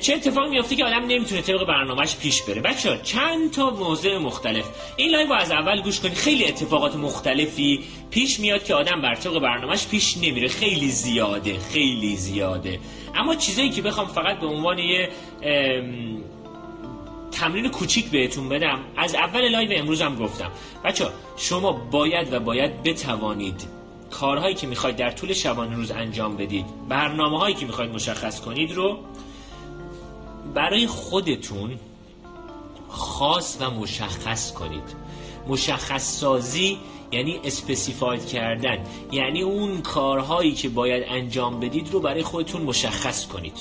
چه اتفاق میفته که آدم نمی‌تونه طبق برنامهش پیش بره. بچه ها چند تا موضوع مختلف. این لایو از اول گوش کنید. خیلی اتفاقات مختلفی پیش میاد که آدم بر طبق برنامهش پیش نمیره. خیلی زیاده خیلی زیاده. اما چیزایی که بخوام فقط به عنوان یه تمرین کوچیک بهتون بدم از اول لایو امروز هم گفتم. بچه شما باید و باید بتوانید کارهایی که می‌خواید در طول شبانه روز انجام بدید برنامه هایی که می‌خواید مشخص کنید رو برای خودتون خاص و مشخص کنید. مشخص سازی یعنی specified کردن. یعنی اون کارهایی که باید انجام بدید رو برای خودتون مشخص کنید.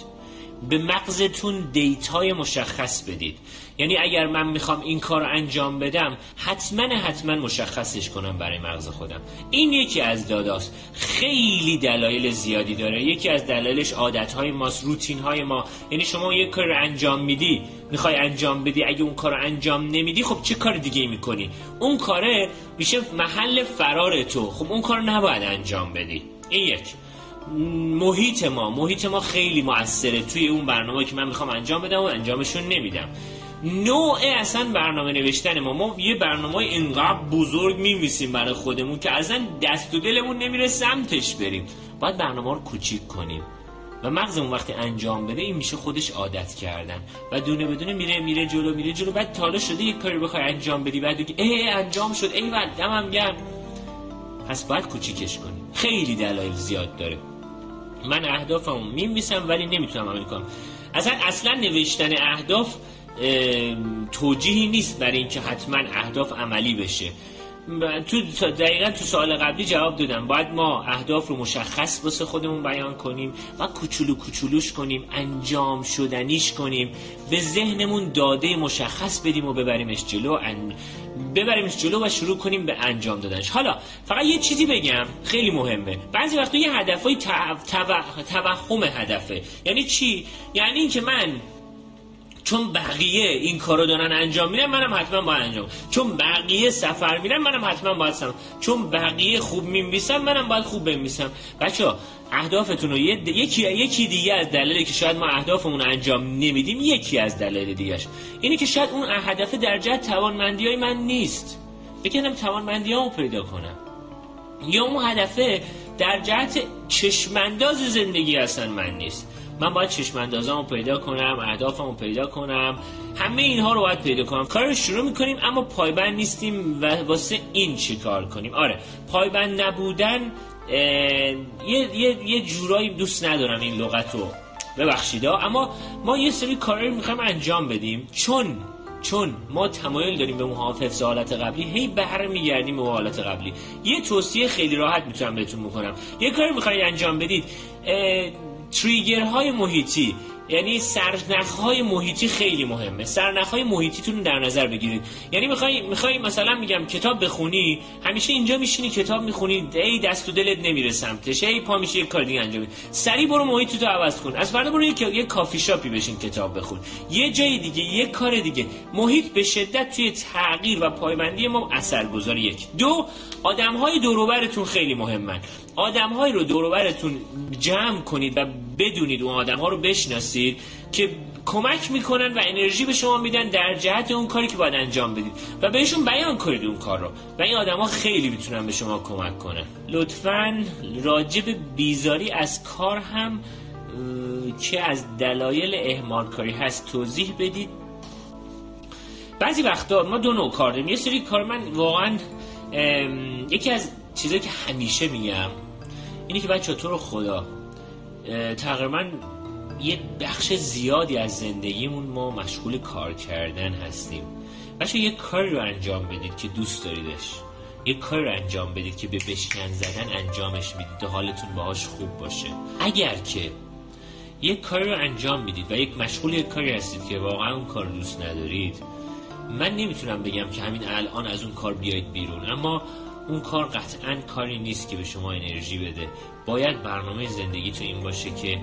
به مغزتون دیتای مشخص بدید. یعنی اگر من می‌خوام این کار رو انجام بدم حتما حتما مشخصش کنم برای مغز خودم. این یکی از داداست. خیلی دلایل زیادی داره. یکی از دلایلش عادتهای ماست روتینهای ما. یعنی شما یک کار رو انجام میدی می‌خوای انجام بدی. اگه اون کار رو انجام نمیدی خب چه کار دیگه می‌کنی؟ اون کاره میشه محل فرار تو. خب اون کار نباید انجام بدی. این یک محیط ما. محیط ما خیلی موثره توی اون برنامه که من می‌خوام انجام بدم و انجامشون نمیدم. نوع اصلا برنامه نوشتن ما. ما یه برنامه اینقدر بزرگ میمیسیم برای خودمون که اصلا دست و دلمون نمیره سمتش بریم. باید برنامه رو کوچیک کنیم. و مغزمون وقتی انجام بده این میشه خودش عادت کردن. و دونه بدونه میره میره جلو میره جلو. بعد تالا شده یه کاری بخوای انجام بدی بعد دیگه ای انجام شد. ای دمم گرم. پس باید کوچیکش کنیم خیلی دلایل زیاد داره. من اهدافمو میمیسم ولی نمی‌تونم عمل کنم اصلا اصلا نوشتن اهداف توجیهی نیست برای اینکه حتما اهداف عملی بشه. تو دقیقا تو سال قبلی جواب دادم. باید ما اهداف رو مشخص واسه خودمون بیان کنیم و کوچولو کوچولوش کنیم انجام شدنیش کنیم. به ذهنمون داده مشخص بدیم و ببریمش جلو. ببریمش جلو و شروع کنیم به انجام دادنش. حالا فقط یه چیزی بگم خیلی مهمه. بعضی وقتا یه هدفهای توهم هدفه. یعنی چی؟ یعنی اینکه من چون بقیه این کارو دارن انجام میدن منم حتما باید انجام. چون بقیه سفر میرن منم حتما باید سفر. چون بقیه خوب میمیسن منم باید خوب بمیسم بچه اهدافتون رو یکی یکی دیگه از دلایلی که شاید ما اهدافمون انجام نمیدیم یکی از دلایل دیگهش. اینه که شاید اون هدف در جهت توانمندی های من نیست. بکنم توانمندی ها پیدا کنم. یا اون هدفه در جهت چشمانداز زندگی اصلا من نیست. من باید چشم رو پیدا کنم اهدافمو پیدا کنم. همه اینها رو باید پیدا کنم. کار رو شروع می‌کنیم اما پایبند نیستیم و واسه این چی کار کنیم؟ آره پایبند نبودن یه, یه،, یه جورایی دوست ندارم این لغت رو. ببخشیدا اما ما یه سری کارایی می‌خوایم انجام بدیم. چون چون ما تمایل داریم به محافظ حالت قبلی هی بهره میگردیم به حالت قبلی. یه توصیه خیلی راحت می‌تونم بهتون می‌کنم یه کاری می‌خواید انجام بدید تریگرهای محیطی یعنی سرنخ های محیطی خیلی مهمه. سرنخ های محیطیتون در نظر بگیرید. یعنی می‌خوای می‌خوای مثلا میگم کتاب بخونی همیشه اینجا میشینی کتاب می‌خونی ای دست و دلت نمیره سمتش ای پا میشه یک کار دیگه انجام سری برو محیط عوض کن. از فردا برو یک, یک کافی شاپی بشین کتاب بخون. یه جای دیگه یه کار دیگه. محیط به شدت توی تغییر و پایبندی ما اثرگذار یک. دو آدم های دوروبرتون خیلی مهمن. آدم رو دوروبرتون جمع کنید و بدونید اون آدم ها رو بشناسید که کمک می‌کنن و انرژی به شما میدن در جهت اون کاری که باید انجام بدید و بهشون بیان کنید اون کار رو. و این آدما خیلی می‌تونن به شما کمک کنن. لطفا راجب بیزاری از کار هم که از دلایل اهمال کاری هست توضیح بدید. بعضی وقتا ما دو نوع کار داریم. یه سری کار من واقعا یکی از چیزایی که همیشه میگم اینه که بچه تو رو خدا تقریبا یه بخش زیادی از زندگیمون ما مشغول کار کردن هستیم. بچه یه کاری رو انجام بدید که دوست داریدش. یه کار رو انجام بدید که به بشکن زدن انجامش می‌دید تا حالتون باهاش خوب باشه. اگر که یه کاری رو انجام می‌دید و یک مشغول یک کاری هستید که واقعا اون کار دوست ندارید من نمی‌تونم بگم که همین الان از اون کار بیاید بیرون. اما اون کار قطعا کاری نیست که به شما انرژی بده. باید برنامه زندگی تو این باشه که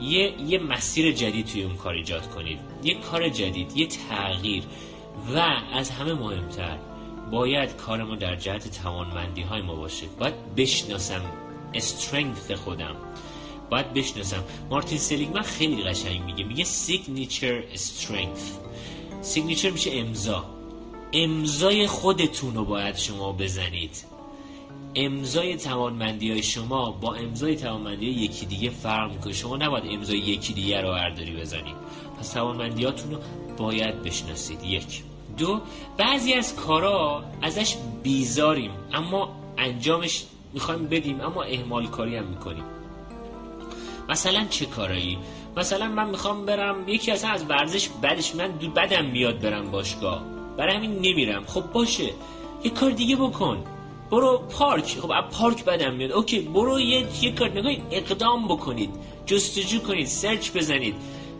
یه, یه مسیر جدید توی اون کار ایجاد کنید. یه کار جدید یه تغییر. و از همه مهمتر باید کار ما در جهت توانمندی های ما باشه. باید بشناسم استرنگث خودم. باید بشناسم. مارتین من خیلی قشنگ میگه. میگه سیگنیچر استرنگث سیگنیچر میشه امضا. امضای خودتون رو باید شما بزنید. امضای توانمندی های شما با امضای توانمندی یکی دیگه فرق می‌کنه. شما نباید امضای یکی دیگه رو برداری بزنید. پس توانمندیاتون رو باید بشناسید. یک. دو بعضی از کارا ازش بیزاریم اما انجامش می‌خوایم بدیم اما اهمال کاری هم می‌کنیم. مثلا چه کارایی؟ مثلا من می‌خوام برم یکی اصلا از ورزش بعدش من بدم میاد برم باشگاه. برای همین نمیرم. خب باشه. یه کار دیگه بکن. برو پارک. خب از پارک بدم میاد. okay برو یه, یه کار نگاه اقدام بکنید. جستجو کنید. search بزنید.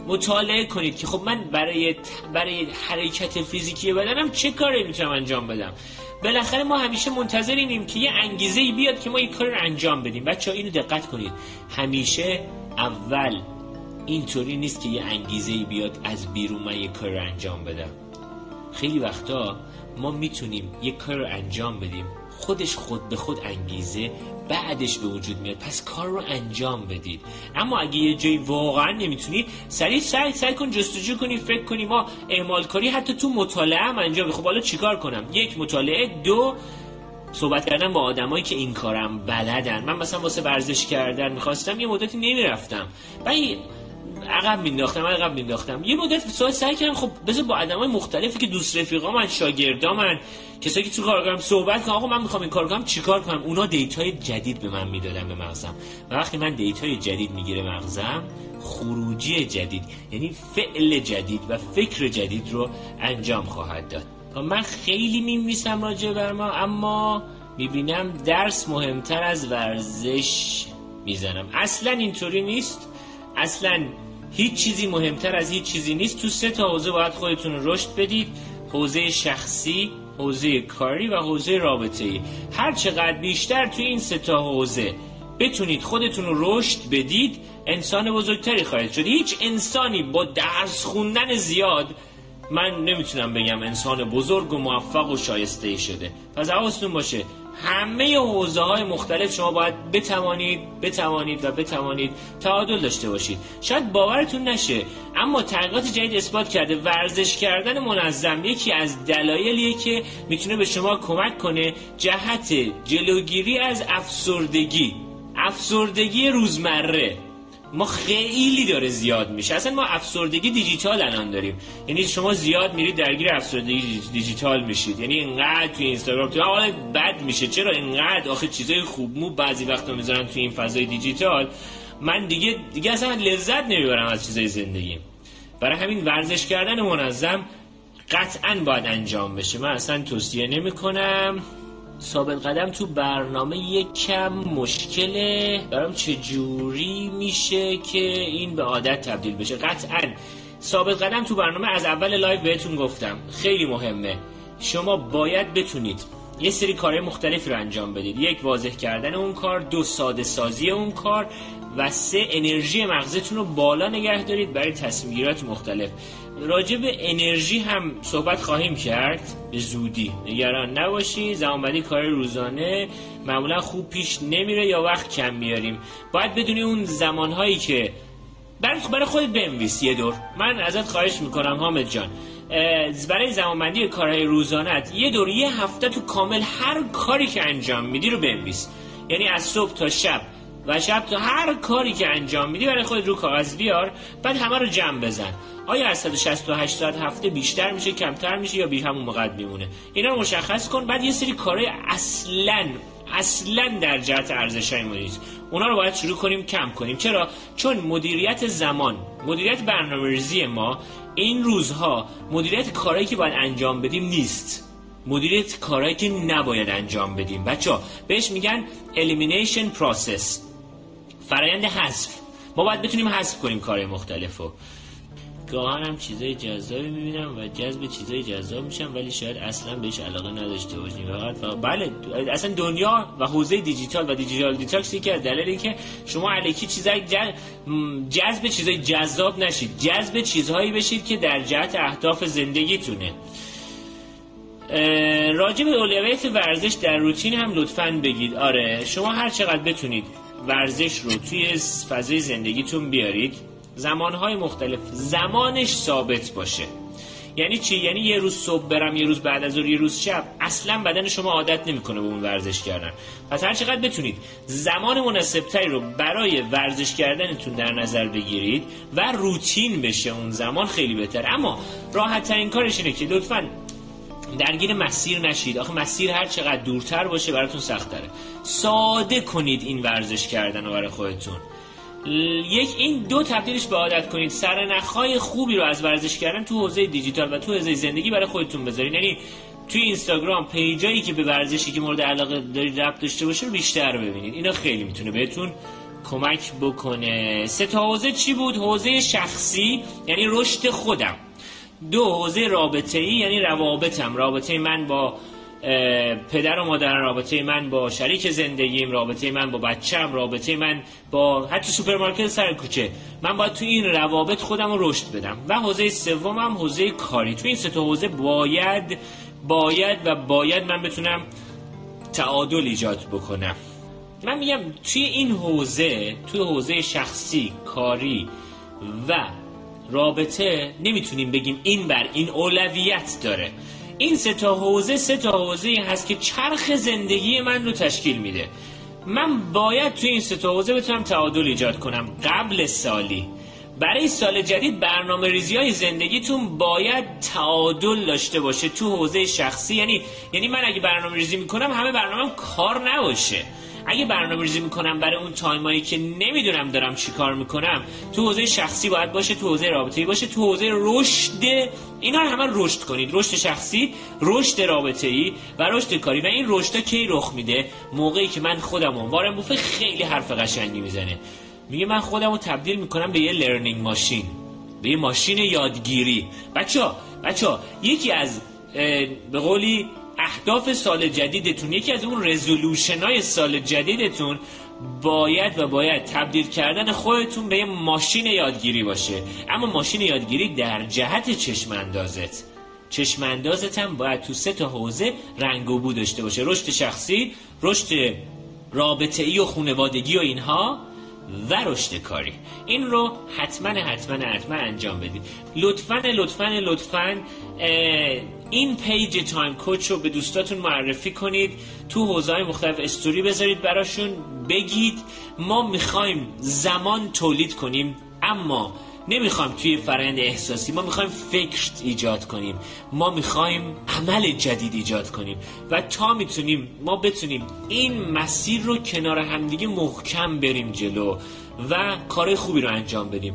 مطالعه کنید که خب من برای برای حرکت فیزیکی بدنم چه کاری می‌تونم انجام بدم؟ بالاخره ما همیشه منتظر اینیم که یه انگیزه ای بیاد که ما یه کار رو انجام بدیم. بچه ها اینو دقت کنید. همیشه اول اینطوری نیست که یه انگیزه ای بیاد از بیرون من یه کار رو انجام بدم. خیلی وقتا ما می‌تونیم یک کار رو انجام بدیم. خودش خود به خود انگیزه بعدش به وجود میاد. پس کار رو انجام بدید. اما اگه یه جایی واقعا نمی‌تونی سریع سعی سعی کن جستجو کنی فکر کنی. ما اعمال کاری حتی تو مطالعه هم انجام خب حالا چیکار کنم؟ یک مطالعه دو صحبت کردن با آدمایی که این کارم بلدن. من مثلا واسه ورزش کردن می‌خواستم یه مدتی نمی‌رفتم. و عقب مینداختم عقب مینداختم. یه مدت سعی کردم خب بذار با آدمای مختلفی که دوست رفیقا من شاگردا من کسایی که تو کارگاهم صحبت کنم آقا من می‌خوام این کار چیکار کنم؟ اونا data ی جدید به من می‌دادن به مغزم. و وقتی من data ی جدید می‌گیره مغزم خروجی جدید یعنی فعل جدید و فکر جدید رو انجام خواهد داد. من خیلی میمیسم راجع بر ما اما می‌بینم درس مهمتر از ورزش می‌زنم. اصلا اینطوری نیست. اصلا هیچ چیزی مهمتر از هیچ چیزی نیست. تو سه تا حوزه باید خودتون رشد بدید. حوزه شخصی حوزه کاری و حوزه رابطه ای هر چقدر بیشتر توی این سه تا حوزه بتونید خودتون رو رشد بدید انسان بزرگتری خواهید شد. هیچ انسانی با درس خوندن زیاد من نمی‌تونم بگم انسان بزرگ و موفق و شایسته ای شده. پس حواستون باشه همه حوزه های مختلف شما باید بتوانید بتوانید و بتوانید تعادل داشته باشید. شاید باورتون نشه اما تحقیقات جدید اثبات کرده ورزش کردن منظم یکی از دلایلیه که می‌تونه به شما کمک کنه جهت جلوگیری از افسردگی. افسردگی روزمره. ما خیلی داره زیاد میشه. اصلا ما افسردگی دیجیتال الان داریم. یعنی شما زیاد میرید درگیر افسردگی دیجیتال میشید. یعنی اینقدر توی اینستاگرام تو حال بد میشه. چرا اینقدر؟ آخه چیزای خوب مو بعضی وقتا می‌ذارن توی این فضای دیجیتال. من دیگه دیگه اصلا لذت نمی‌برم از چیزای زندگی برای همین ورزش کردن منظم قطعا باید انجام بشه. من اصلا توصیه نمی کنم ثابت قدم تو برنامه یک کم مشکله برام چجوری میشه که این به عادت تبدیل بشه؟ قطعا ثابت قدم تو برنامه از اول live بهتون گفتم. خیلی مهمه. شما باید بتونید یه سری کارهای مختلفی رو انجام بدید. یک واضح کردن اون کار. دو ساده سازی اون کار. و سه انرژی مغزتون رو بالا نگه دارید برای تصمیم گیریات مختلف. راجع به انرژی هم صحبت خواهیم کرد. به زودی. نگران نباشی. زمانبندی کار روزانه معمولا خوب پیش نمیره یا وقت کم میاریم. باید بدونی اون زمانهایی که برای خودت بنویس. یه دور. من ازت خواهش می‌کنم حامد جان. برای زمانبندی کارهای روزانت یه دور یه هفته تو کامل هر کاری که انجام میدی رو بنویس. یعنی از صبح تا شب. و شب تا هر کاری که انجام میدی برای خود رو کاغذ بیار. بعد همه رو جمع بزن. آیا از 168 ساعت هفته بیشتر میشه کمتر میشه یا بی همون مقدر میمونه؟ اینا رو مشخص کن. بعد یه سری کارهای اصلا اصلا در جهت ارزش های مدیریت. اونا رو باید شروع کنیم کم کنیم. چرا؟ چون مدیریت زمان مدیریت برنامه‌ریزی ما این روزها مدیریت کارهایی که باید انجام بدیم نیست. مدیریت کارهایی که نباید انجام بدیم. بچه بهش میگن elimination process فرایند حذف. ما باید بتونیم حذف کنیم کارهای مختلف رو گاهن هم چیزای جذابی می‌بینم و جذب چیزای جذاب میشم ولی شاید اصلا بهش علاقه نداشته باشیم. فقط و بله اصلا دنیا و حوزه دیجیتال و digital detox که از دلیل که شما الکی چیزای جذب چیزای جذاب نشید. جذب چیزهایی بشید که در جهت اهداف زندگیتونه. راجب اولویت ورزش در روتین هم لطفا بگید. آره شما هر چقدر بتونید ورزش رو توی فضای زندگیتون بیارید زمانهای مختلف زمانش ثابت باشه. یعنی چی؟ یعنی یه روز صبح برم یه روز بعد از ظهر یه روز شب. اصلا بدن شما عادت نمی‌کنه به اون ورزش کردن. پس هر چقدر بتونید زمان مناسب تری رو برای ورزش کردنتون در نظر بگیرید و روتین بشه اون زمان خیلی بهتر. اما راحت ترین کارش اینه که لطفا درگیر مسیر نشید. آخه مسیر هر چقدر دورتر باشه براتون سخت داره ساده کنید این ورزش کردن رو برای خودتون. یک این دو تبدیلش به عادت کنید. سرنخهای خوبی رو از ورزش کردن تو حوزه دیجیتال و تو حوزه زندگی برای خودتون بذارید. یعنی توی اینستاگرام page ایی که به ورزشی که مورد علاقه دارید ربط داشته باشه رو بیشتر ببینید. اینا خیلی می‌تونه بهتون کمک بکنه. سه تا حوزه چی بود؟ حوزه شخصی یعنی رشد خودم. دو حوزه رابطه ای یعنی روابطم. رابطه من با پدر و مادر رابطه من با شریک زندگیم رابطه من با بچم رابطه من با حتی سوپرمارکت سر کوچه. من باید تو این روابط خودم رو رشد بدم. و حوزه سومم حوزه کاری. تو این سه تا حوزه باید باید و باید من بتونم تعادل ایجاد بکنم. من میگم توی این حوزه توی حوزه شخصی کاری و رابطه نمی‌تونیم بگیم این بر این اولویت داره. این سه تا حوزه سه تا حوزه هست که چرخ زندگی من رو تشکیل میده. من باید توی این سه تا حوزه بتونم تعادل ایجاد کنم قبل سالی. برای سال جدید برنامه ریزی های زندگیتون باید تعادل داشته باشه تو حوزه شخصی. یعنی یعنی من اگه برنامه ریزی می‌کنم همه برنامه کار نباشه. اگه برنامه ریزی می‌کنم برای اون time ایی که نمی‌دونم دارم چیکار می‌کنم تو حوزه شخصی باید باشه تو حوزه رابطه‌ای باشه تو حوزه رشد اینا رو همه رشد کنید. رشد شخصی رشد رابطه‌ای و رشد کاری. و این رشد کی رخ میده؟ موقعی که من خودم وارن بافت خیلی حرف قشنگی می‌زنه. میگه من خودم رو تبدیل می‌کنم به یه learning machine به یه ماشین یادگیری. بچه ها یکی از به قولی اهداف سال جدیدتون یکی از اون رزولوشن سال جدیدتون باید و باید تبدیل کردن خودتون به یه ماشین یادگیری باشه. اما ماشین یادگیری در جهت چشم اندازت چشم اندازت هم باید تو سه تا حوزه رنگ و بو داشته باشه. رشد شخصی رشد رابطه ای و خونوادگی و اینها و رشد کاری. این رو حتما حتما حتما انجام بدید. لطفا لطفا لطفا این page Time Coach رو به دوستاتون معرفی کنید تو حوزه مختلف استوری بذارید براشون بگید ما می‌خوایم زمان تولید کنیم اما نمی‌خوایم توی فرایند احساسی ما می‌خوایم فکر ایجاد کنیم ما می‌خوایم عمل جدید ایجاد کنیم و تا می‌تونیم ما بتونیم این مسیر رو کنار همدیگه محکم بریم جلو و کار خوبی رو انجام بدیم.